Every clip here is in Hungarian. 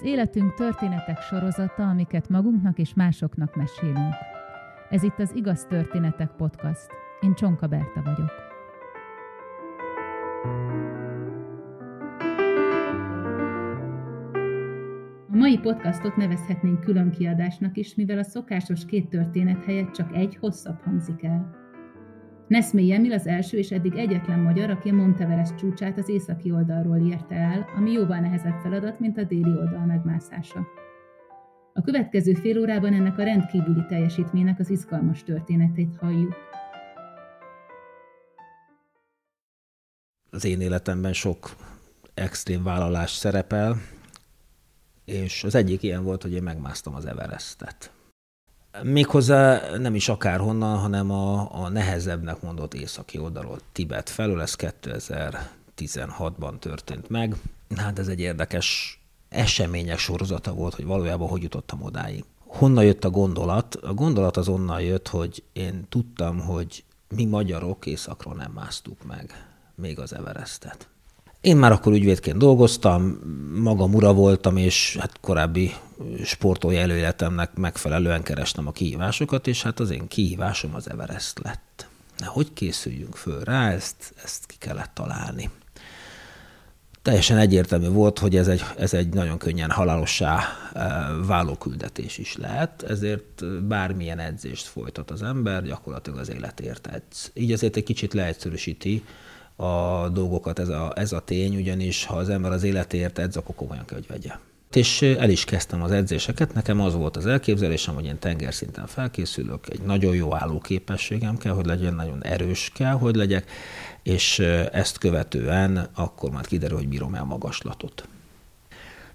Az életünk történetek sorozata, amiket magunknak és másoknak mesélünk. Ez itt az Igaz Történetek Podcast. Én Csonka Berta vagyok. A mai podcastot nevezhetnénk külön kiadásnak is, mivel a szokásos két történet helyett csak egy hosszabb hangzik el. Neszmé Emil az első és eddig egyetlen magyar, aki a Monteverest csúcsát az északi oldalról érte el, ami jóval nehezebb feladat, mint a déli oldal megmászása. A következő fél órában ennek a rendkívüli teljesítménynek az izgalmas történetét halljuk. Az én életemben sok extrém vállalás szerepel, és az egyik ilyen volt, hogy én megmásztam az Everestet. Méghozzá nem is akárhonnan, hanem a, a nehezebbnek mondott északi oldalról, Tibet felől, ez 2016-ban történt meg. Hát ez egy érdekes események sorozata volt, hogy valójában hogy jutottam odáig. Honnan jött a gondolat? A gondolat az onnan jött, hogy én tudtam, hogy mi magyarok északról nem másztuk meg még az Everestet. Én már akkor ügyvédként dolgoztam, magam ura voltam, és hát korábbi sportolói előéletemnek megfelelően kerestem a kihívásokat, és hát az én kihívásom az Everest lett. Na, hogy készüljünk föl rá, ezt, ezt ki kellett találni. Teljesen egyértelmű volt, hogy ez egy, ez egy nagyon könnyen halálossá e, váló küldetés is lehet, ezért bármilyen edzést folytat az ember, gyakorlatilag az életért edz. Így azért egy kicsit leegyszerűsíti a dolgokat ez a, ez a tény, ugyanis ha az ember az életért edz, akkor komolyan kell, hogy vegye. És el is kezdtem az edzéseket. Nekem az volt az elképzelésem, hogy én tengerszinten felkészülök, egy nagyon jó állóképességem kell, hogy legyen, nagyon erős kell, hogy legyek, és ezt követően akkor már kiderül, hogy bírom el magaslatot.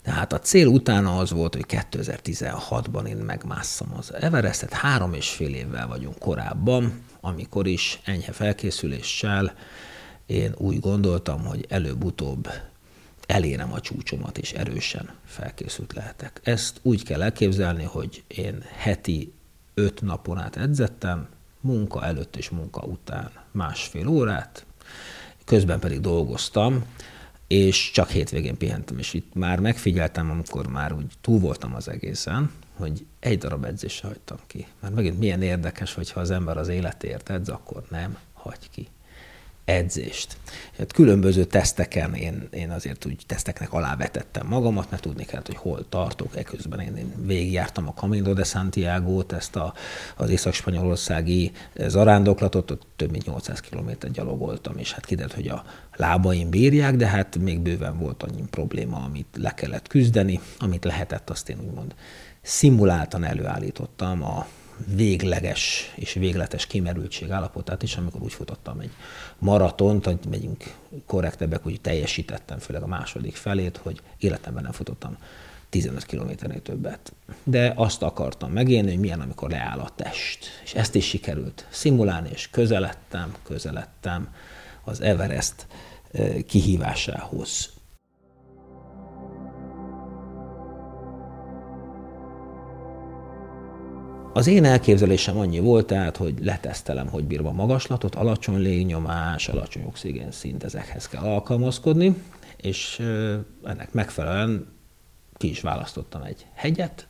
Tehát a cél utána az volt, hogy 2016-ban én megmásszam az Everestet, három és fél évvel vagyunk korábban, amikor is enyhe felkészüléssel én úgy gondoltam, hogy előbb-utóbb elérem a csúcsomat, és erősen felkészült lehetek. Ezt úgy kell elképzelni, hogy én heti öt napon át edzettem, munka előtt és munka után másfél órát, közben pedig dolgoztam, és csak hétvégén pihentem, és itt már megfigyeltem, amikor már úgy túl voltam az egészen, hogy egy darab edzésre hagytam ki. Mert megint milyen érdekes, hogyha az ember az életért edz, akkor nem hagy ki edzést. Hát különböző teszteken én, én azért úgy teszteknek alávetettem magamat, mert tudni kellett, hogy hol tartok. Eközben én, én végigjártam a Camino de Santiago-t, ezt a, az észak-spanyolországi zarándoklatot, ott több mint 800 kilométer gyalogoltam, és hát kiderült, hogy a lábaim bírják, de hát még bőven volt annyi probléma, amit le kellett küzdeni, amit lehetett, azt én úgymond szimuláltan előállítottam a végleges és végletes kimerültség állapotát is, amikor úgy futottam egy maratont, hogy megyünk korrektebbek, hogy teljesítettem, főleg a második felét, hogy életemben nem futottam 15 kilométernél többet. De azt akartam megélni, hogy milyen, amikor leáll a test. És ezt is sikerült szimulálni, és közeledtem, közeledtem az Everest eh, kihívásához. Az én elképzelésem annyi volt, tehát, hogy letesztelem, hogy bírom a magaslatot, alacsony légnyomás, alacsony oxigén szint, ezekhez kell alkalmazkodni, és ennek megfelelően ki is választottam egy hegyet,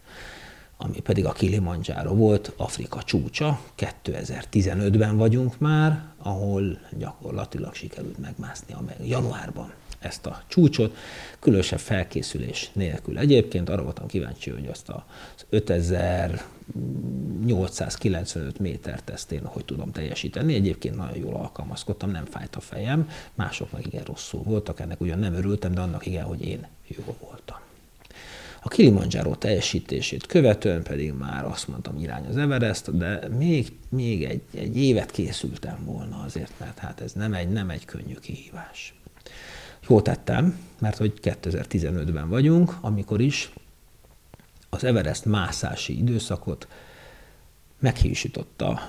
ami pedig a Kilimanjaro volt, Afrika csúcsa. 2015-ben vagyunk már, ahol gyakorlatilag sikerült megmászni a januárban ezt a csúcsot, különösebb felkészülés nélkül. Egyébként arra voltam kíváncsi, hogy azt az 5895 métert ezt én hogy tudom teljesíteni. Egyébként nagyon jól alkalmazkodtam, nem fájt a fejem, mások meg igen rosszul voltak, ennek ugyan nem örültem, de annak igen, hogy én jó voltam. A Kilimanjaro teljesítését követően pedig már azt mondtam, irány az Everest, de még, még egy, egy évet készültem volna azért, mert hát ez nem egy, nem egy könnyű kihívás. Jól tettem, mert hogy 2015-ben vagyunk, amikor is az Everest mászási időszakot meghísította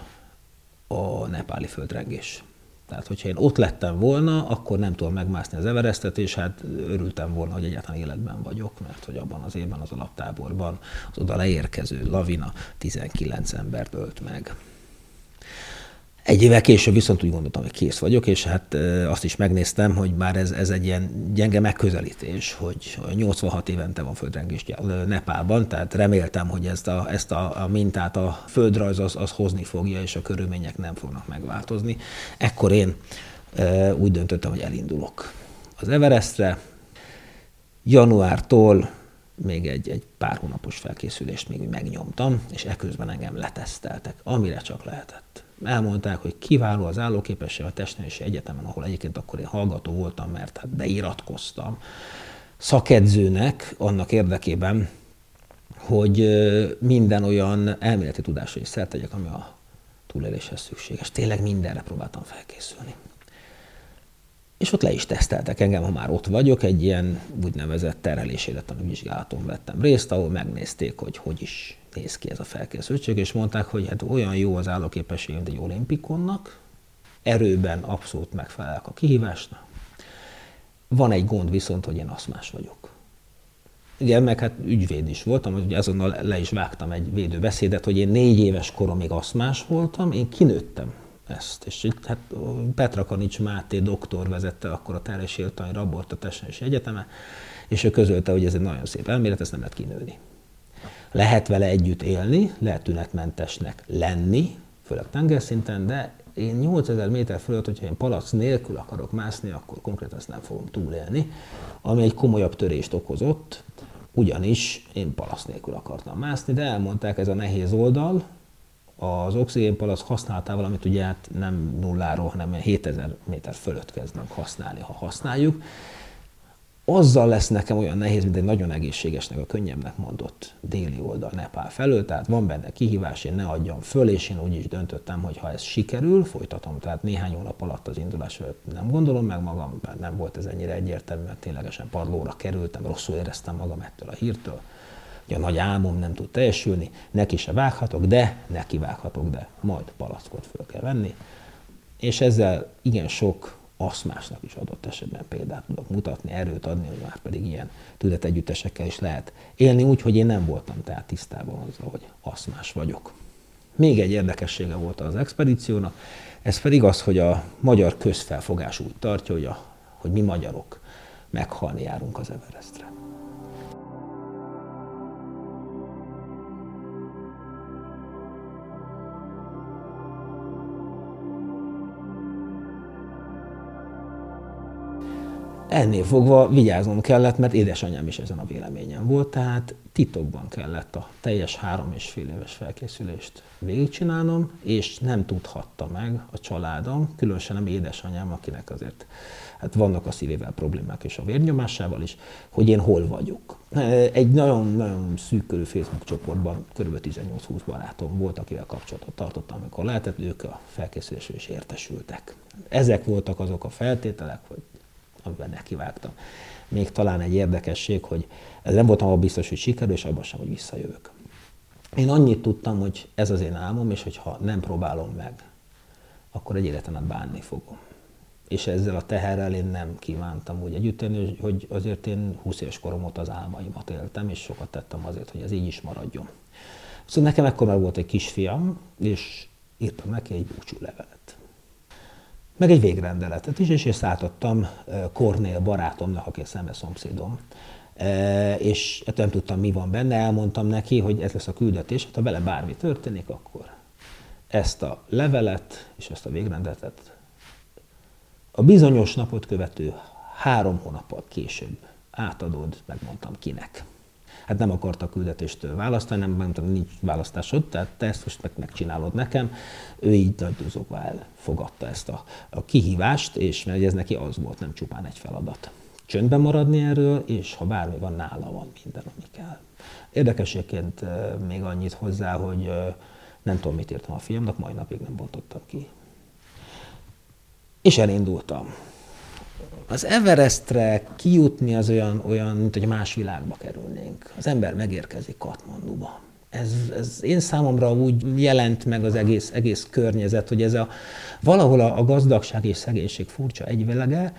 a nepáli földrengés. Tehát, hogyha én ott lettem volna, akkor nem tudom megmászni az Everestet, és hát örültem volna, hogy egyáltalán életben vagyok, mert hogy abban az évben az alaptáborban az oda leérkező lavina 19 embert ölt meg. Egy évvel később viszont úgy gondoltam, hogy kész vagyok, és hát azt is megnéztem, hogy már ez, ez egy ilyen gyenge megközelítés, hogy 86 évente van földrengés Nepálban, tehát reméltem, hogy ezt a, ezt a, a mintát a földrajz az, az hozni fogja, és a körülmények nem fognak megváltozni. Ekkor én úgy döntöttem, hogy elindulok az Everestre. Januártól még egy, egy pár hónapos felkészülést még megnyomtam, és eközben engem leteszteltek, amire csak lehetett. Elmondták, hogy kiváló az állóképesség a testnevelési egyetemen, ahol egyébként akkor én hallgató voltam, mert hát beiratkoztam szakedzőnek annak érdekében, hogy minden olyan elméleti tudásra is szert tegyek, ami a túléléshez szükséges. Tényleg mindenre próbáltam felkészülni. És ott le is teszteltek engem, ha már ott vagyok, egy ilyen úgynevezett terhelési vizsgálaton vettem részt, ahol megnézték, hogy hogy is néz ki ez a felkészültség, és mondták, hogy hát olyan jó az állóképesség, mint egy olimpikonnak, erőben abszolút megfelelek a kihívásnak. Van egy gond viszont, hogy én aszmás vagyok. Igen, meg hát ügyvéd is voltam, ugye azonnal le is vágtam egy védőbeszédet, hogy én négy éves koromig aszmás voltam, én kinőttem ezt. És itt hát Petra Kanics Máté doktor vezette akkor a terhes éltani rabort a Testnevelési Egyeteme, és ő közölte, hogy ez egy nagyon szép elmélet, ezt nem lehet kinőni. Lehet vele együtt élni, lehet tünetmentesnek lenni, főleg tengerszinten, de én 8000 méter fölött, hogyha én palac nélkül akarok mászni, akkor konkrétan ezt nem fogom túlélni, ami egy komolyabb törést okozott, ugyanis én palac nélkül akartam mászni, de elmondták ez a nehéz oldal, az oxigénpalac használatával, amit ugye hát nem nulláról, hanem 7000 méter fölött kezdünk használni, ha használjuk, azzal lesz nekem olyan nehéz, mint egy nagyon egészségesnek, a könnyebbnek mondott déli oldal Nepál felől, tehát van benne kihívás, én ne adjam föl, és én úgy is döntöttem, hogy ha ez sikerül, folytatom, tehát néhány hónap alatt az indulás nem gondolom meg magam, mert nem volt ez ennyire egyértelmű, mert ténylegesen padlóra kerültem, rosszul éreztem magam ettől a hírtől, hogy a nagy álmom nem tud teljesülni, neki se vághatok, de neki vághatok, de majd palackot föl kell venni. És ezzel igen sok aszmásnak is adott esetben példát tudok mutatni, erőt adni, hogy már pedig ilyen tünetegyüttesekkel is lehet élni, úgy, hogy én nem voltam tehát tisztában azzal, hogy aszmás vagyok. Még egy érdekessége volt az expedíciónak, ez pedig az, hogy a magyar közfelfogás úgy tartja, hogy, a, hogy mi magyarok meghalni járunk az Everestre. Ennél fogva vigyáznom kellett, mert édesanyám is ezen a véleményen volt, tehát titokban kellett a teljes három és fél éves felkészülést végigcsinálnom, és nem tudhatta meg a családom, különösen nem édesanyám, akinek azért hát vannak a szívével problémák és a vérnyomásával is, hogy én hol vagyok. Egy nagyon-nagyon szűk körű Facebook csoportban kb. 18-20 barátom volt, akivel kapcsolatot tartottam, amikor lehetett, ők a felkészülésről is értesültek. Ezek voltak azok a feltételek, hogy amiben nekivágtam. Még talán egy érdekesség, hogy ez nem voltam abban biztos, hogy sikerül, és abban sem, hogy visszajövök. Én annyit tudtam, hogy ez az én álmom, és hogyha nem próbálom meg, akkor egy életen át bánni fogom. És ezzel a teherrel én nem kívántam úgy együtt tenni, hogy azért én 20 éves korom óta az álmaimat éltem, és sokat tettem azért, hogy ez így is maradjon. Szóval nekem ekkor már volt egy kisfiam, és írtam neki egy búcsú levelet meg egy végrendeletet is, és ezt átadtam Kornél barátomnak, aki a szembe szomszédom. És hát nem tudtam, mi van benne, elmondtam neki, hogy ez lesz a küldetés, hát ha vele bármi történik, akkor ezt a levelet és ezt a végrendeletet a bizonyos napot követő három hónappal később átadod, megmondtam kinek hát nem akarta a küldetéstől választani, nem mondtam, nincs választásod, tehát te ezt most meg megcsinálod nekem. Ő így nagy duzogva elfogadta ezt a, a kihívást, és mert ez neki az volt, nem csupán egy feladat. Csöndben maradni erről, és ha bármi van, nála van minden, ami kell. Érdekességként még annyit hozzá, hogy nem tudom, mit írtam a fiamnak, mai napig nem bontottam ki. És elindultam az Everestre kijutni az olyan, olyan, mint hogy más világba kerülnénk. Az ember megérkezik Katmanduba. Ez, ez én számomra úgy jelent meg az egész, egész környezet, hogy ez a, valahol a, gazdagság és szegénység furcsa egyvelege,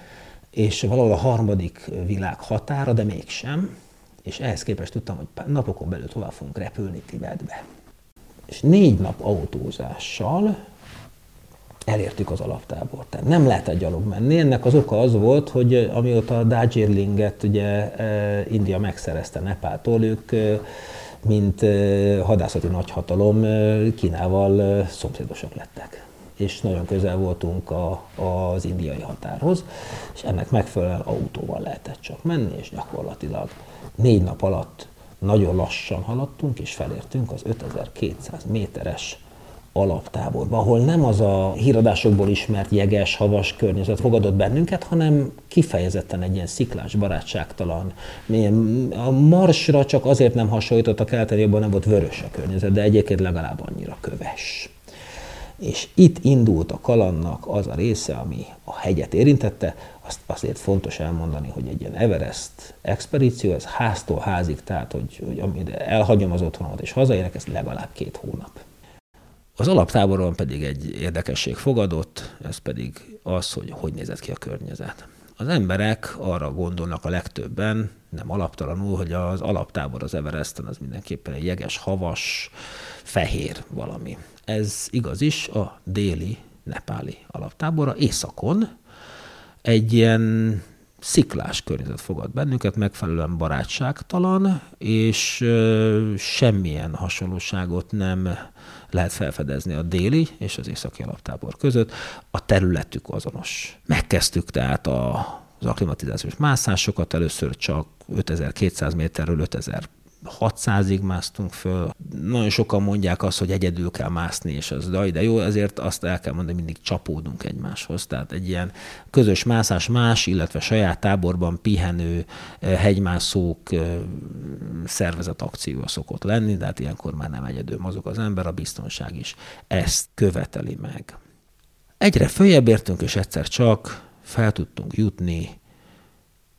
és valahol a harmadik világ határa, de mégsem. És ehhez képest tudtam, hogy napokon belül tovább fogunk repülni Tibetbe. És négy nap autózással elértük az alaptábort. Tehát nem lehetett gyalog menni. Ennek az oka az volt, hogy amióta a Darjeelinget ugye India megszerezte Nepáltól, ők mint hadászati nagyhatalom Kínával szomszédosak lettek és nagyon közel voltunk a, az indiai határhoz, és ennek megfelelően autóval lehetett csak menni, és gyakorlatilag négy nap alatt nagyon lassan haladtunk, és felértünk az 5200 méteres alaptáborba, ahol nem az a híradásokból ismert jeges, havas környezet fogadott bennünket, hanem kifejezetten egy ilyen sziklás, barátságtalan. A marsra csak azért nem hasonlított a keleten, jobban nem volt vörös a környezet, de egyébként legalább annyira köves. És itt indult a kalannak az a része, ami a hegyet érintette, azt azért fontos elmondani, hogy egy ilyen Everest expedíció, ez háztól házig, tehát hogy, hogy amíg elhagyom az otthonomat és hazaérek, ez legalább két hónap. Az alaptáboron pedig egy érdekesség fogadott, ez pedig az, hogy hogy nézett ki a környezet. Az emberek arra gondolnak a legtöbben, nem alaptalanul, hogy az alaptábor az Everesten az mindenképpen egy jeges, havas, fehér valami. Ez igaz is a déli nepáli alaptábora északon, egy ilyen sziklás környezet fogad bennünket, megfelelően barátságtalan, és semmilyen hasonlóságot nem lehet felfedezni a déli és az északi alaptábor között. A területük azonos. Megkezdtük tehát a az akklimatizációs mászásokat, először csak 5200 méterről 5000 600-ig másztunk föl. Nagyon sokan mondják azt, hogy egyedül kell mászni, és az de, de jó, ezért azt el kell mondani, hogy mindig csapódunk egymáshoz. Tehát egy ilyen közös mászás más, illetve saját táborban pihenő eh, hegymászók eh, szervezet akciója szokott lenni, de hát ilyenkor már nem egyedül mozog az ember, a biztonság is ezt követeli meg. Egyre följebb értünk, és egyszer csak fel tudtunk jutni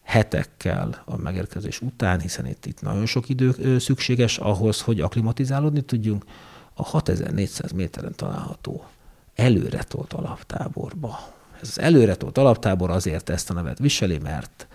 hetekkel a megérkezés után, hiszen itt, itt nagyon sok idő szükséges ahhoz, hogy aklimatizálódni tudjunk, a 6400 méteren található előretolt alaptáborba. Ez az előretolt alaptábor azért ezt a nevet viseli, mert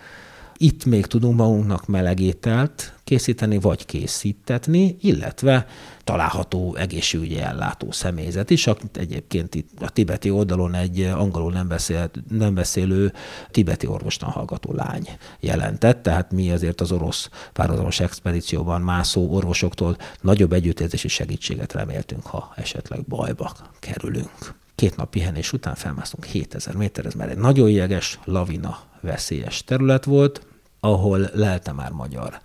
itt még tudunk magunknak melegételt készíteni, vagy készítetni, illetve található egészségügyi ellátó személyzet is, akit egyébként itt a tibeti oldalon egy angolul nem, beszél, nem beszélő tibeti orvostan hallgató lány jelentett, tehát mi azért az orosz párhuzamos expedícióban mászó orvosoktól nagyobb együttérzési segítséget reméltünk, ha esetleg bajba kerülünk. Két nap pihenés után felmásztunk 7000 méter, ez már egy nagyon jeges, lavina veszélyes terület volt, ahol lelte már magyar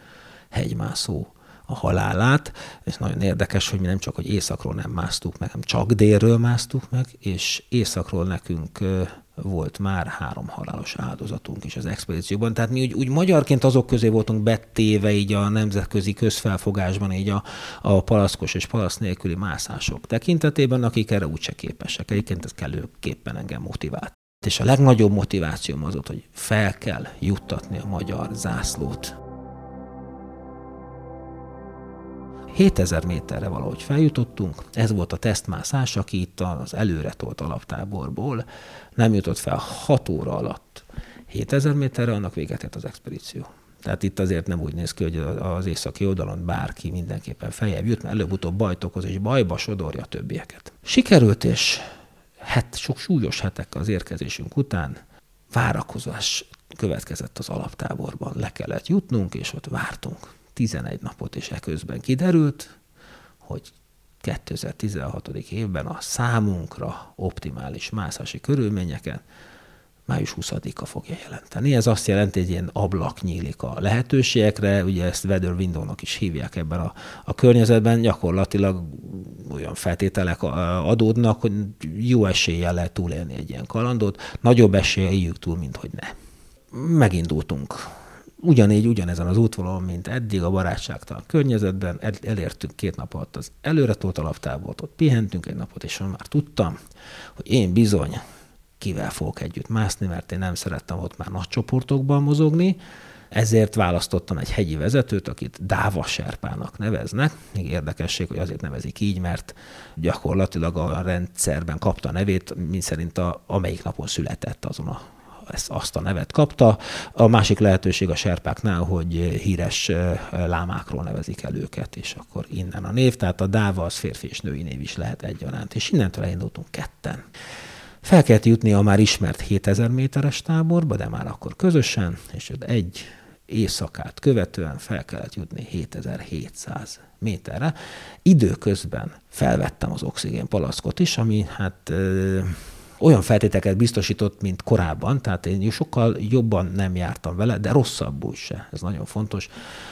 hegymászó a halálát, és nagyon érdekes, hogy mi nem csak, hogy északról nem másztuk meg, hanem csak délről másztuk meg, és északról nekünk volt már három halálos áldozatunk is az expedícióban. Tehát mi úgy, úgy magyarként azok közé voltunk betéve így a nemzetközi közfelfogásban, így a, a palaszkos és palasz nélküli mászások tekintetében, akik erre úgyse képesek. Egyébként ez kellőképpen engem motivált. És a legnagyobb motivációm az volt, hogy fel kell juttatni a magyar zászlót 7000 méterre valahogy feljutottunk, ez volt a tesztmászás, aki itt az előre tolt alaptáborból nem jutott fel 6 óra alatt 7000 méterre, annak véget ért az expedíció. Tehát itt azért nem úgy néz ki, hogy az északi oldalon bárki mindenképpen feljebb jut, mert előbb-utóbb bajt okoz, és bajba sodorja a többieket. Sikerült, és het, sok súlyos hetek az érkezésünk után várakozás következett az alaptáborban. Le kellett jutnunk, és ott vártunk. 11 napot, és eközben kiderült, hogy 2016. évben a számunkra optimális mászási körülményeket május 20-a fogja jelenteni. Ez azt jelenti, hogy ilyen ablak nyílik a lehetőségekre, ugye ezt weather window-nak is hívják ebben a, a környezetben, gyakorlatilag olyan feltételek adódnak, hogy jó eséllyel lehet túlélni egy ilyen kalandot, nagyobb esélye éljük túl, mint hogy ne. Megindultunk. Ugyanígy, ugyanezen az útvonalon, mint eddig a barátságtalan környezetben, el, elértünk két nap alatt az előre tolt alaptábort, ott pihentünk egy napot, és már tudtam, hogy én bizony kivel fogok együtt mászni, mert én nem szerettem ott már nagy csoportokban mozogni, ezért választottam egy hegyi vezetőt, akit Dáva Serpának neveznek. Még érdekesség, hogy azért nevezik így, mert gyakorlatilag a rendszerben kapta a nevét, mint szerint a, amelyik napon született azon a ezt, azt a nevet kapta. A másik lehetőség a serpáknál, hogy híres lámákról nevezik el őket, és akkor innen a név. Tehát a dáva az férfi és női név is lehet egyaránt. És innentől elindultunk ketten. Fel kellett jutni a már ismert 7000 méteres táborba, de már akkor közösen, és egy éjszakát követően fel kellett jutni 7700 méterre. Időközben felvettem az oxigén palackot is, ami hát olyan feltéteket biztosított, mint korábban, tehát én sokkal jobban nem jártam vele, de rosszabbul se, ez nagyon fontos.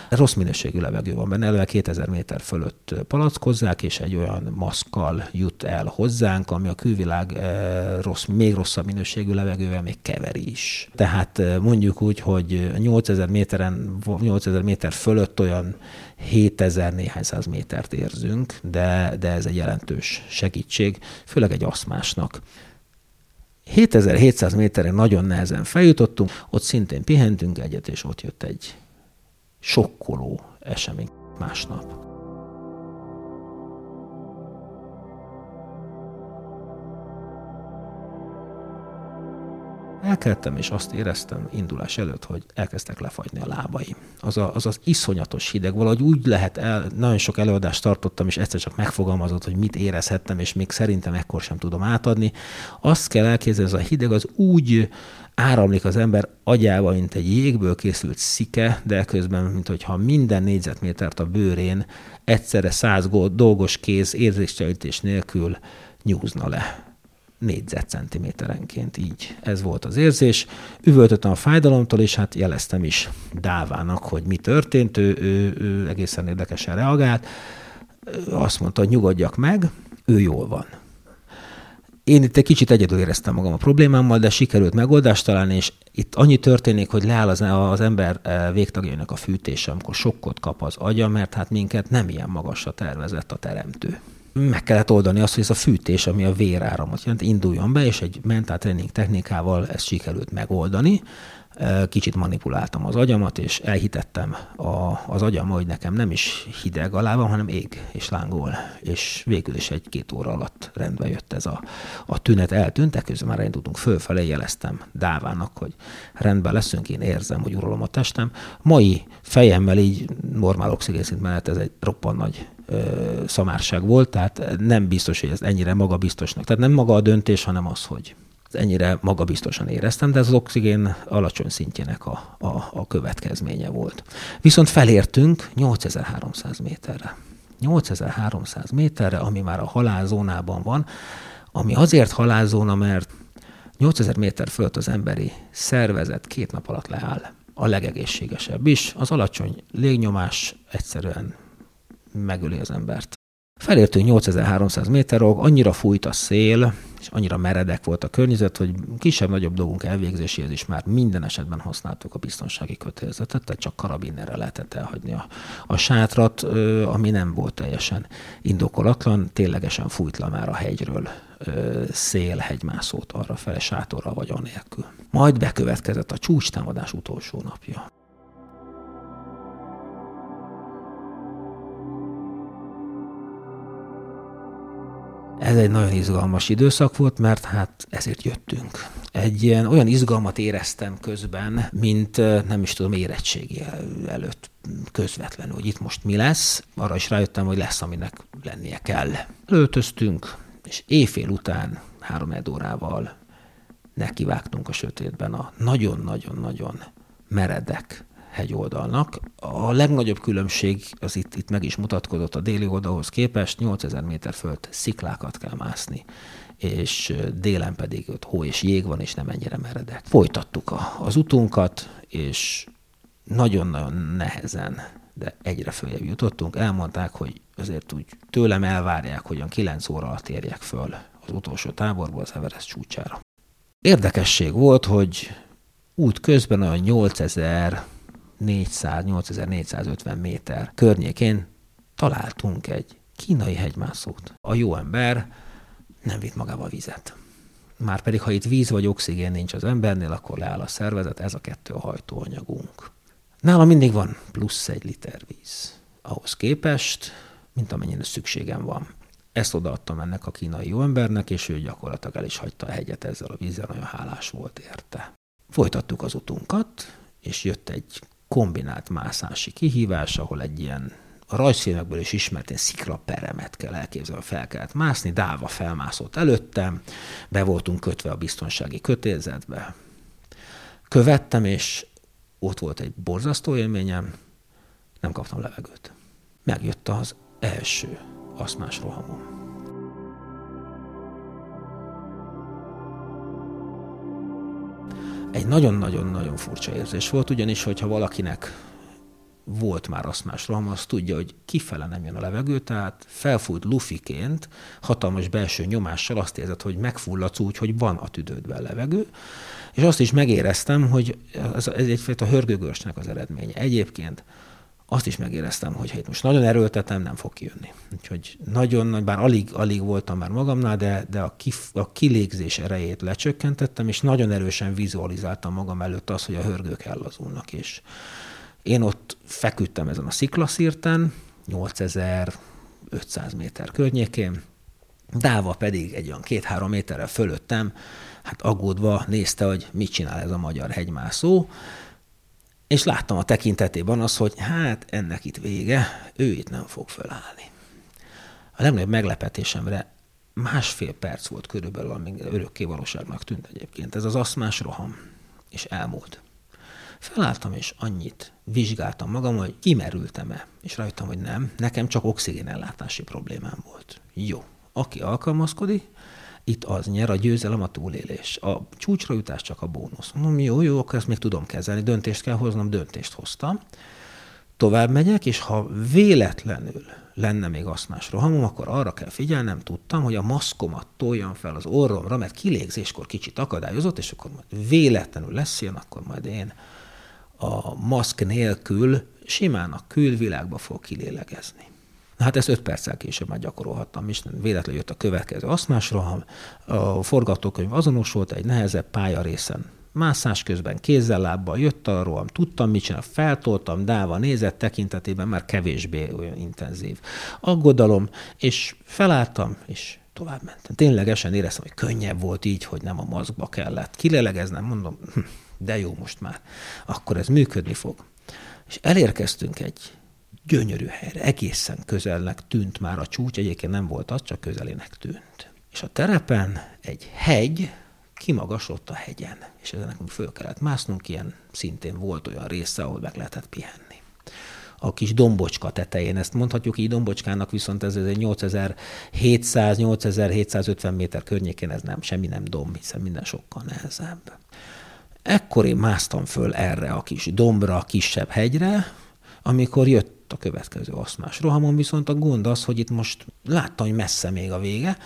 Rossz minőségű levegő van benne, eleve 2000 méter fölött palackozzák, és egy olyan maszkkal jut el hozzánk, ami a külvilág eh, rossz, még rosszabb minőségű levegővel még keveri is. Tehát eh, mondjuk úgy, hogy 8000 méteren, 8000 méter fölött olyan 7000 néhány száz métert érzünk, de, de ez egy jelentős segítség, főleg egy aszmásnak. 7700 méteren nagyon nehezen feljutottunk, ott szintén pihentünk egyet, és ott jött egy sokkoló esemény másnap. Elkeltem, és azt éreztem indulás előtt, hogy elkezdtek lefagyni a lábaim. Az, a, az az iszonyatos hideg, valahogy úgy lehet el, nagyon sok előadást tartottam, és egyszer csak megfogalmazott, hogy mit érezhettem, és még szerintem ekkor sem tudom átadni. Azt kell elképzelni, ez a hideg az úgy áramlik az ember agyába, mint egy jégből készült szike, de közben, mint hogyha minden négyzetmétert a bőrén egyszerre száz dolgos kéz érzéstelenítés nélkül nyúzna le négyzetcentiméterenként így. Ez volt az érzés. Üvöltöttem a fájdalomtól, és hát jeleztem is Dávának, hogy mi történt. Ő, ő, ő egészen érdekesen reagált. Azt mondta, hogy nyugodjak meg, ő jól van. Én itt egy kicsit egyedül éreztem magam a problémámmal, de sikerült megoldást találni, és itt annyi történik, hogy leáll az, az ember eh, végtagjainak a fűtése, amikor sokkot kap az agya, mert hát minket nem ilyen magasra tervezett a teremtő meg kellett oldani azt, hogy ez a fűtés, ami a véráramot jelent, induljon be, és egy mentál tréning technikával ezt sikerült megoldani. Kicsit manipuláltam az agyamat, és elhitettem a, az agyam, hogy nekem nem is hideg a lábam, hanem ég és lángol. És végül is egy-két óra alatt rendbe jött ez a, a tünet, eltűnt, közben már indultunk fölfelé, jeleztem Dávának, hogy rendben leszünk, én érzem, hogy uralom a testem. Mai fejemmel így normál oxigénszint mellett ez egy roppan nagy szamárság volt, tehát nem biztos, hogy ez ennyire magabiztosnak. Tehát nem maga a döntés, hanem az, hogy ennyire magabiztosan éreztem, de ez az oxigén alacsony szintjének a, a, a következménye volt. Viszont felértünk 8300 méterre. 8300 méterre, ami már a halálzónában van, ami azért halálzóna, mert 8000 méter fölött az emberi szervezet két nap alatt leáll. A legegészségesebb is. Az alacsony légnyomás egyszerűen megöli az embert. Felértünk 8300 méterog, annyira fújt a szél, és annyira meredek volt a környezet, hogy kisebb-nagyobb dolgunk elvégzéséhez is már minden esetben használtuk a biztonsági kötelezetet, tehát csak karabinerre lehetett elhagyni a, a sátrat, ami nem volt teljesen indokolatlan, ténylegesen fújt le már a hegyről szél hegymászót arra fele sátorra vagy anélkül. Majd bekövetkezett a csúcstámadás utolsó napja. Ez egy nagyon izgalmas időszak volt, mert hát ezért jöttünk. Egy ilyen olyan izgalmat éreztem közben, mint nem is tudom, érettségi előtt közvetlenül, hogy itt most mi lesz. Arra is rájöttem, hogy lesz, aminek lennie kell. Öltöztünk, és éjfél után három órával nekivágtunk a sötétben a nagyon-nagyon-nagyon meredek hegyoldalnak. A legnagyobb különbség az itt, itt meg is mutatkozott a déli oldalhoz képest, 8000 méter fölött sziklákat kell mászni és délen pedig ott hó és jég van, és nem ennyire meredek. Folytattuk az utunkat, és nagyon-nagyon nehezen, de egyre följebb jutottunk. Elmondták, hogy azért úgy tőlem elvárják, hogy olyan 9 óra alatt érjek föl az utolsó táborból az Everest csúcsára. Érdekesség volt, hogy út közben olyan 8000 400-8450 méter környékén találtunk egy kínai hegymászót. A jó ember nem vitt magával vizet. Márpedig, ha itt víz vagy oxigén nincs az embernél, akkor leáll a szervezet, ez a kettő a hajtóanyagunk. Nála mindig van plusz egy liter víz. Ahhoz képest, mint amennyire szükségem van. Ezt odaadtam ennek a kínai jó embernek, és ő gyakorlatilag el is hagyta a hegyet ezzel a vízzel, nagyon hálás volt érte. Folytattuk az utunkat, és jött egy kombinált mászási kihívás, ahol egy ilyen a rajzfilmekből is ismert ilyen sziklaperemet kell elképzelni, fel kellett mászni, Dáva felmászott előttem, be voltunk kötve a biztonsági kötélzetbe. Követtem, és ott volt egy borzasztó élményem, nem kaptam levegőt. Megjött az első aszmás rohamom. Egy nagyon-nagyon-nagyon furcsa érzés volt, ugyanis, hogyha valakinek volt már aszmás roham, az tudja, hogy kifele nem jön a levegő, tehát felfújt lufiként, hatalmas belső nyomással azt érzed, hogy megfulladsz úgy, hogy van a tüdődben levegő, és azt is megéreztem, hogy ez, ez egyfajta hörgőgörsnek az eredménye. Egyébként azt is megéreztem, hogy ha itt most nagyon erőltetem, nem fog kijönni. Úgyhogy nagyon, bár alig, alig voltam már magamnál, de, de a, kif, a kilégzés erejét lecsökkentettem, és nagyon erősen vizualizáltam magam előtt azt, hogy a hörgők ellazulnak, és én ott feküdtem ezen a sziklaszírten, 8500 méter környékén, Dáva pedig egy olyan két-három méterre fölöttem, hát aggódva nézte, hogy mit csinál ez a magyar hegymászó, és láttam a tekintetében az, hogy hát ennek itt vége, ő itt nem fog fölállni. A legnagyobb meglepetésemre másfél perc volt körülbelül, amíg örökké valóságnak tűnt egyébként. Ez az aszmás roham, és elmúlt. Felálltam, és annyit vizsgáltam magam, hogy kimerültem-e, és rájöttem, hogy nem, nekem csak oxigénellátási problémám volt. Jó, aki alkalmazkodik, itt az nyer, a győzelem a túlélés. A csúcsra jutás csak a bónusz. Mondom, jó, jó, akkor ezt még tudom kezelni, döntést kell hoznom, döntést hoztam. Tovább megyek, és ha véletlenül lenne még aszmás rohamom, akkor arra kell figyelnem, tudtam, hogy a maszkomat toljam fel az orromra, mert kilégzéskor kicsit akadályozott, és akkor majd véletlenül lesz ilyen, akkor majd én a maszk nélkül simán a külvilágba fog kilélegezni. Na hát ezt öt perccel később már gyakorolhattam, és véletlenül jött a következő aszmás roham, a forgatókönyv azonos volt, egy nehezebb pálya részen. Mászás közben kézzel, lábbal jött a roham, tudtam mit csinál, feltoltam, dáva nézett tekintetében már kevésbé olyan intenzív aggodalom, és felálltam, és tovább mentem. Ténylegesen éreztem, hogy könnyebb volt így, hogy nem a maszkba kellett kilelegeznem, mondom, hm, de jó most már, akkor ez működni fog. És elérkeztünk egy gyönyörű helyre, egészen közelnek tűnt már a csúcs, egyébként nem volt az, csak közelének tűnt. És a terepen egy hegy kimagasott a hegyen, és ezen nekünk föl kellett másznunk, ilyen szintén volt olyan része, ahol meg lehetett pihenni. A kis dombocska tetején, ezt mondhatjuk így dombocskának, viszont ez egy 8700-8750 méter környékén, ez nem, semmi nem domb, hiszen minden sokkal nehezebb. Ekkor én másztam föl erre a kis dombra, a kisebb hegyre, amikor jött a következő aszmás rohamon, viszont a gond az, hogy itt most láttam, hogy messze még a vége.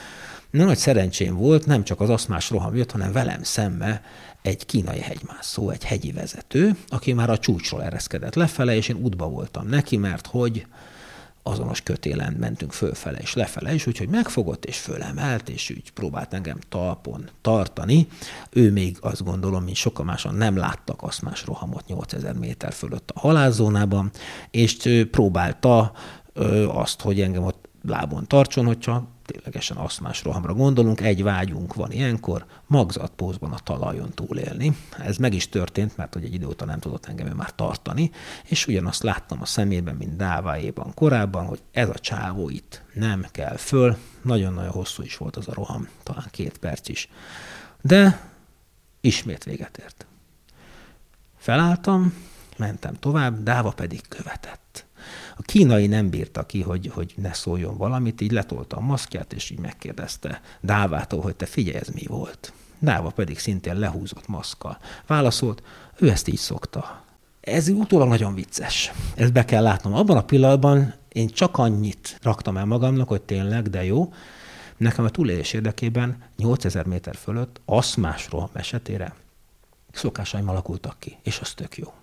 Na, nagy szerencsém volt, nem csak az aszmás roham jött, hanem velem szembe egy kínai hegymászó, egy hegyi vezető, aki már a csúcsról ereszkedett lefele, és én útba voltam neki, mert hogy azonos kötélen mentünk fölfele és lefele is, úgyhogy megfogott és fölemelt, és úgy próbált engem talpon tartani. Ő még azt gondolom, mint sokan máson nem láttak aszmás rohamot 8000 méter fölött a halálzónában, és próbálta azt, hogy engem ott lábon tartson, hogyha ténylegesen aszmás rohamra gondolunk, egy vágyunk van ilyenkor, magzatpózban a talajon túlélni. Ez meg is történt, mert hogy egy idő óta nem tudott engem már tartani, és ugyanazt láttam a szemében, mint Dáváéban korábban, hogy ez a csávó itt nem kell föl. Nagyon-nagyon hosszú is volt az a roham, talán két perc is. De ismét véget ért. Felálltam, mentem tovább, Dáva pedig követett. A kínai nem bírta ki, hogy, hogy ne szóljon valamit, így letolta a maszkját, és így megkérdezte Dávától, hogy te figyelj, ez mi volt. Dáva pedig szintén lehúzott maszkkal. Válaszolt, ő ezt így szokta. Ez utólag nagyon vicces. Ezt be kell látnom. Abban a pillanatban én csak annyit raktam el magamnak, hogy tényleg, de jó. Nekem a túlélés érdekében 8000 méter fölött aszmásról esetére szokásaim alakultak ki, és az tök jó.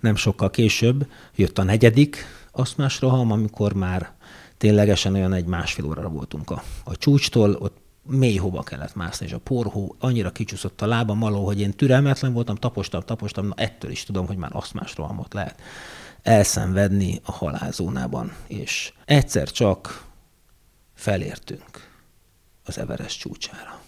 Nem sokkal később jött a negyedik aszmás roham, amikor már ténylegesen olyan egy másfél órára voltunk a, a csúcstól, ott mély hova kellett mászni, és a porhó annyira kicsúszott a lábam alól, hogy én türelmetlen voltam, tapostam, tapostam, na ettől is tudom, hogy már aszmás rohamot lehet elszenvedni a halálzónában. És egyszer csak felértünk az Everest csúcsára.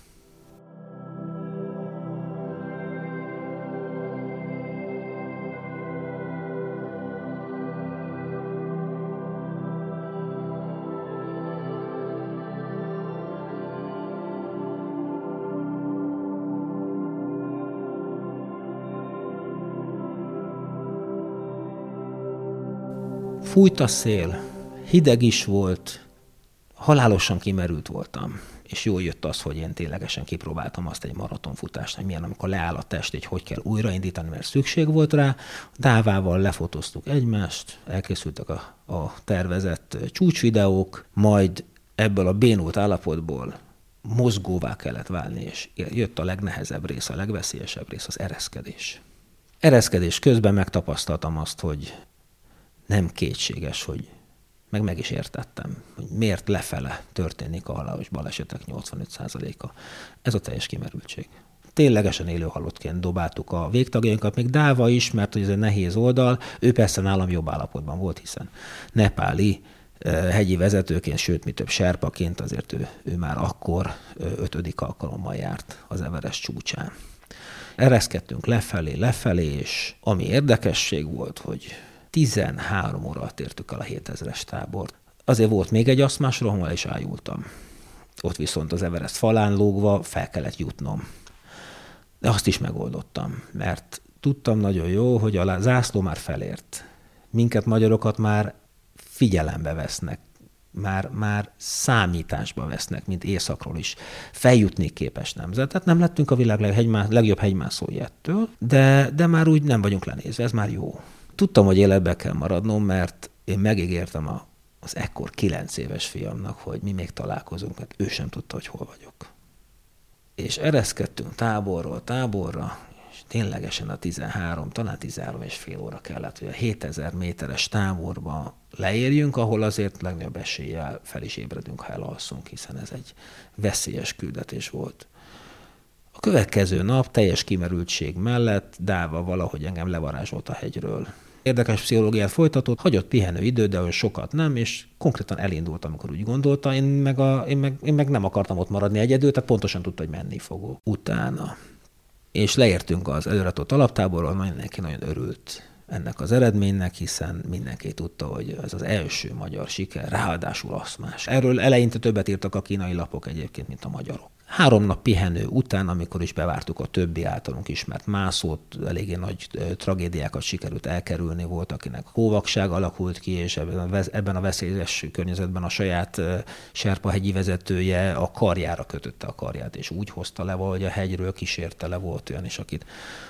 Fújt a szél, hideg is volt, halálosan kimerült voltam és jól jött az, hogy én ténylegesen kipróbáltam azt egy maratonfutást, hogy milyen, amikor leáll a test, hogy hogy kell újraindítani, mert szükség volt rá. Dávával lefotóztuk egymást, elkészültek a, a tervezett csúcsvideók, majd ebből a bénult állapotból mozgóvá kellett válni, és jött a legnehezebb rész, a legveszélyesebb rész, az ereszkedés. Ereszkedés közben megtapasztaltam azt, hogy nem kétséges, hogy meg meg is értettem, hogy miért lefele történik a halálos balesetek 85%-a. Ez a teljes kimerültség. Ténylegesen élő halottként dobáltuk a végtagjainkat, még Dáva is, mert hogy ez egy nehéz oldal, ő persze nálam jobb állapotban volt, hiszen nepáli hegyi vezetőként, sőt, mi több serpaként, azért ő, ő már akkor ötödik alkalommal járt az Everest csúcsán. Ereszkedtünk lefelé, lefelé, és ami érdekesség volt, hogy 13 óra alatt értük el a 7000-es tábort. Azért volt még egy aszmás rohammal, és ájultam. Ott viszont az Everest falán lógva fel kellett jutnom. De azt is megoldottam, mert tudtam nagyon jó, hogy a zászló már felért. Minket magyarokat már figyelembe vesznek, már, már számításba vesznek, mint északról is. Feljutni képes nemzet. Tehát nem lettünk a világ legjobb hegymászójettől, de, de már úgy nem vagyunk lenézve, ez már jó tudtam, hogy életbe kell maradnom, mert én megígértem a, az ekkor kilenc éves fiamnak, hogy mi még találkozunk, mert ő sem tudta, hogy hol vagyok. És ereszkedtünk táborról táborra, és ténylegesen a 13, talán 13 és fél óra kellett, hogy a 7000 méteres táborba leérjünk, ahol azért legnagyobb eséllyel fel is ébredünk, ha elalszunk, hiszen ez egy veszélyes küldetés volt. A következő nap teljes kimerültség mellett Dáva valahogy engem levarázsolt a hegyről érdekes pszichológiát folytatott, hagyott pihenő idő, de olyan sokat nem, és konkrétan elindult, amikor úgy gondolta. Én meg, a, én meg, én meg nem akartam ott maradni egyedül, tehát pontosan tudta, hogy menni fogok utána. És leértünk az előretott alaptáborról, mindenki nagyon örült ennek az eredménynek, hiszen mindenki tudta, hogy ez az első magyar siker, ráadásul aszmás. Erről eleinte többet írtak a kínai lapok egyébként, mint a magyarok. Három nap pihenő után, amikor is bevártuk a többi általunk ismert mászót, eléggé nagy tragédiákat sikerült elkerülni, volt, akinek hóvakság alakult ki, és ebben a veszélyes környezetben a saját Serpahegyi vezetője a karjára kötötte a karját, és úgy hozta le, hogy a hegyről kísérte le, volt olyan is, akit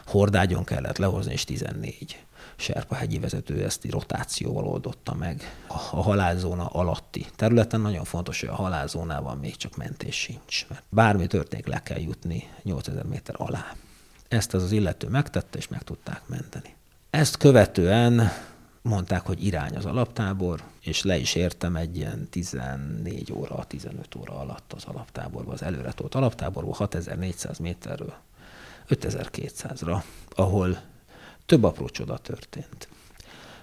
hordágyon kellett lehozni, és 14 Serpa hegyi vezető ezt egy rotációval oldotta meg. A halálzóna alatti területen nagyon fontos, hogy a halálzónában még csak mentés sincs, mert bármi történik, le kell jutni 8000 méter alá. Ezt az az illető megtette, és meg tudták menteni. Ezt követően mondták, hogy irány az alaptábor, és le is értem egy ilyen 14 óra, 15 óra alatt az alaptáborba, az előre tolt alaptáborból 6400 méterről 5200-ra, ahol több apró csoda történt.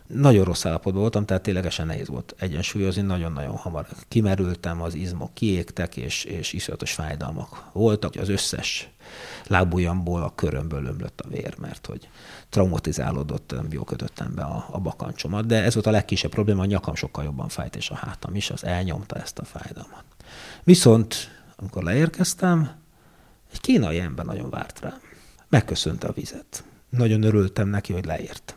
Nagyon rossz állapotban voltam, tehát ténylegesen nehéz volt egyensúlyozni, nagyon-nagyon hamar kimerültem, az izmok kiégtek, és, és iszonyatos fájdalmak voltak. Az összes lábujjamból, a körömből ömlött a vér, mert hogy traumatizálódott, nem kötöttem be a, a bakancsomat, de ez volt a legkisebb probléma, a nyakam sokkal jobban fájt, és a hátam is, az elnyomta ezt a fájdalmat. Viszont, amikor leérkeztem, egy kínai ember nagyon várt rám. Megköszönte a vizet nagyon örültem neki, hogy leért.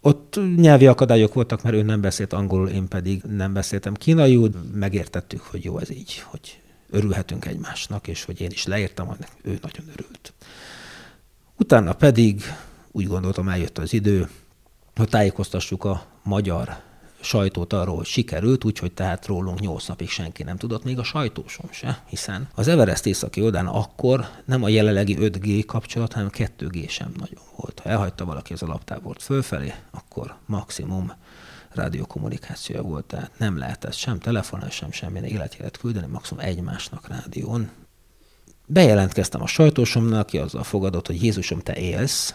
Ott nyelvi akadályok voltak, mert ő nem beszélt angolul, én pedig nem beszéltem kínaiul. Megértettük, hogy jó ez így, hogy örülhetünk egymásnak, és hogy én is hogy ő nagyon örült. Utána pedig úgy gondoltam, eljött az idő, hogy tájékoztassuk a magyar sajtót arról, hogy sikerült, úgyhogy tehát rólunk nyolc napig senki nem tudott, még a sajtósom se, hiszen az Everest északi oldán akkor nem a jelenlegi 5G kapcsolat, hanem 2G sem nagyon volt. Ha elhagyta valaki az alaptábort fölfelé, akkor maximum rádiókommunikációja volt, tehát nem lehetett sem telefonál, sem semmilyen életjelet küldeni, maximum egymásnak rádión. Bejelentkeztem a sajtósomnak, aki azzal fogadott, hogy Jézusom, te élsz,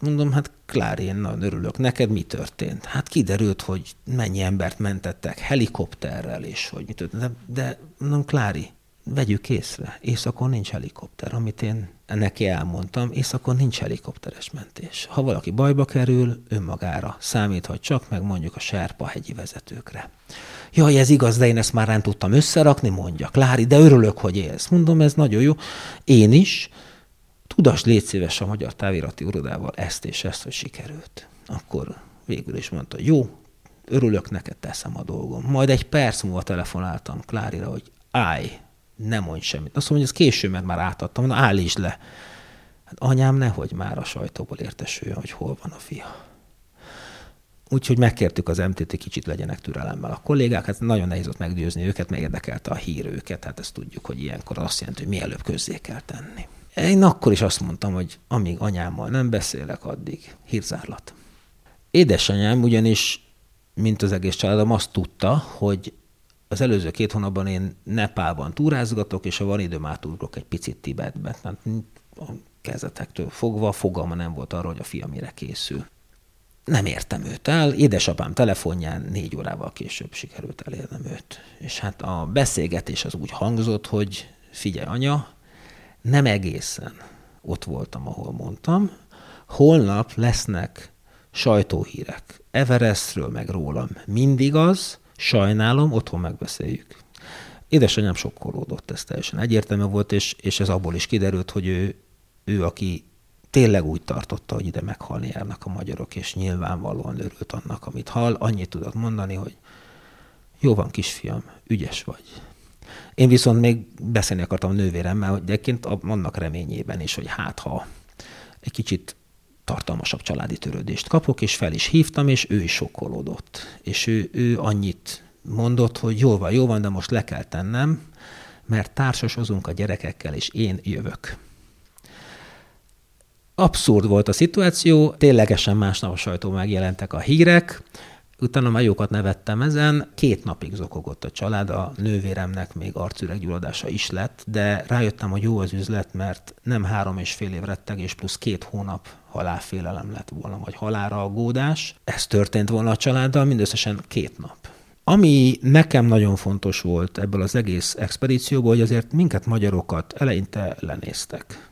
Mondom, hát Klári, én nagyon örülök. Neked mi történt? Hát kiderült, hogy mennyi embert mentettek helikopterrel, és hogy mit történt. De, de mondom, Klári, vegyük észre, északon nincs helikopter, amit én neki elmondtam, északon nincs helikopteres mentés. Ha valaki bajba kerül, önmagára számíthat csak, meg mondjuk a Serpa hegyi vezetőkre. Jaj, ez igaz, de én ezt már nem tudtam összerakni, mondja Klári, de örülök, hogy élsz. Mondom, ez nagyon jó. Én is, Tudas légy szíves a Magyar Távirati Urodával ezt és ezt, hogy sikerült. Akkor végül is mondta, jó, örülök neked, teszem a dolgom. Majd egy perc múlva telefonáltam Klárira, hogy állj, ne mondj semmit. Azt mondja, hogy ez késő, mert már átadtam, na állítsd le. Hát anyám nehogy már a sajtóból értesüljön, hogy hol van a fia. Úgyhogy megkértük az MTT, kicsit legyenek türelemmel a kollégák, hát nagyon nehéz ott meggyőzni őket, mert érdekelte a hír őket, hát ezt tudjuk, hogy ilyenkor azt jelenti, hogy mielőbb közzé kell tenni. Én akkor is azt mondtam, hogy amíg anyámmal nem beszélek, addig hírzárlat. Édesanyám ugyanis, mint az egész családom, azt tudta, hogy az előző két hónapban én Nepálban túrázgatok, és ha van időm, átugrok egy picit Tibetbe. Tehát a kezdetektől fogva fogalma nem volt arról, hogy a fiam mire készül. Nem értem őt el, édesapám telefonján négy órával később sikerült elérnem őt. És hát a beszélgetés az úgy hangzott, hogy figyelj anya, nem egészen ott voltam, ahol mondtam. Holnap lesznek sajtóhírek Everestről, meg rólam. Mindig az, sajnálom, otthon megbeszéljük. Édesanyám sokkolódott, ez teljesen egyértelmű volt, és, és ez abból is kiderült, hogy ő, ő, aki tényleg úgy tartotta, hogy ide meghalni járnak a magyarok, és nyilvánvalóan örült annak, amit hall, annyit tudott mondani, hogy jó van, kisfiam, ügyes vagy. Én viszont még beszélni akartam a nővéremmel, hogy egyébként annak reményében is, hogy hát ha egy kicsit tartalmasabb családi törődést kapok, és fel is hívtam, és ő is sokkolódott. És ő, ő annyit mondott, hogy jó van, jó van, de most le kell tennem, mert társasozunk a gyerekekkel, és én jövök. Abszurd volt a szituáció, ténylegesen másnap a sajtó megjelentek a hírek, Utána már jókat nevettem ezen, két napig zokogott a család, a nővéremnek még arcüreggyulladása is lett, de rájöttem, hogy jó az üzlet, mert nem három és fél év rettegés plusz két hónap halálfélelem lett volna, vagy halára aggódás. Ez történt volna a családdal mindösszesen két nap. Ami nekem nagyon fontos volt ebből az egész expedícióból, hogy azért minket magyarokat eleinte lenéztek.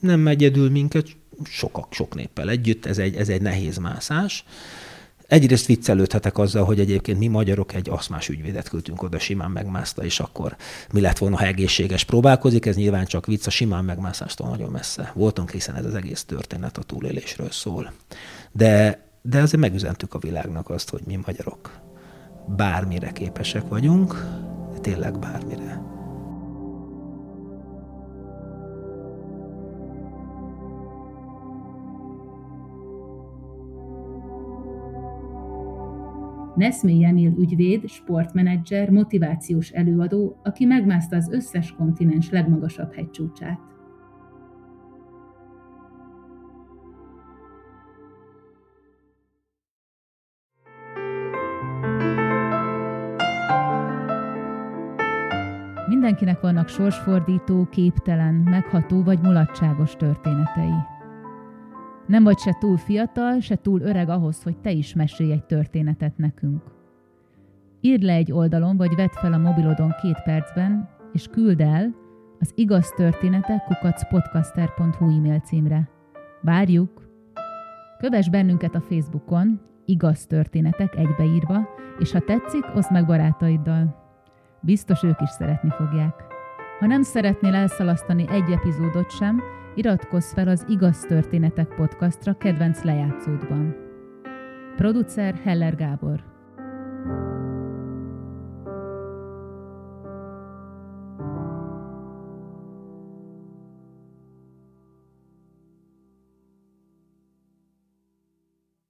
Nem egyedül minket, sokak, sok néppel együtt, ez egy, ez egy nehéz mászás, Egyrészt viccelődhetek azzal, hogy egyébként mi magyarok egy aszmás ügyvédet küldtünk oda, simán megmászta, és akkor mi lett volna, ha egészséges próbálkozik. Ez nyilván csak vicc, a simán megmászástól nagyon messze voltunk, hiszen ez az egész történet a túlélésről szól. De, de azért megüzentük a világnak azt, hogy mi magyarok bármire képesek vagyunk, tényleg bármire. Neszmé Jemil ügyvéd, sportmenedzser, motivációs előadó, aki megmászta az összes kontinens legmagasabb hegycsúcsát. Mindenkinek vannak sorsfordító, képtelen, megható vagy mulatságos történetei. Nem vagy se túl fiatal, se túl öreg ahhoz, hogy te is mesélj egy történetet nekünk. Írd le egy oldalon, vagy vedd fel a mobilodon két percben, és küld el az igaz történetek kukacpodcaster.hu e-mail címre. Várjuk! Kövess bennünket a Facebookon, igaz történetek egybeírva, és ha tetszik, oszd meg barátaiddal. Biztos ők is szeretni fogják. Ha nem szeretnél elszalasztani egy epizódot sem, Iratkozz fel az Igaz Történetek podcastra kedvenc lejátszódban. Producer Heller Gábor. thank you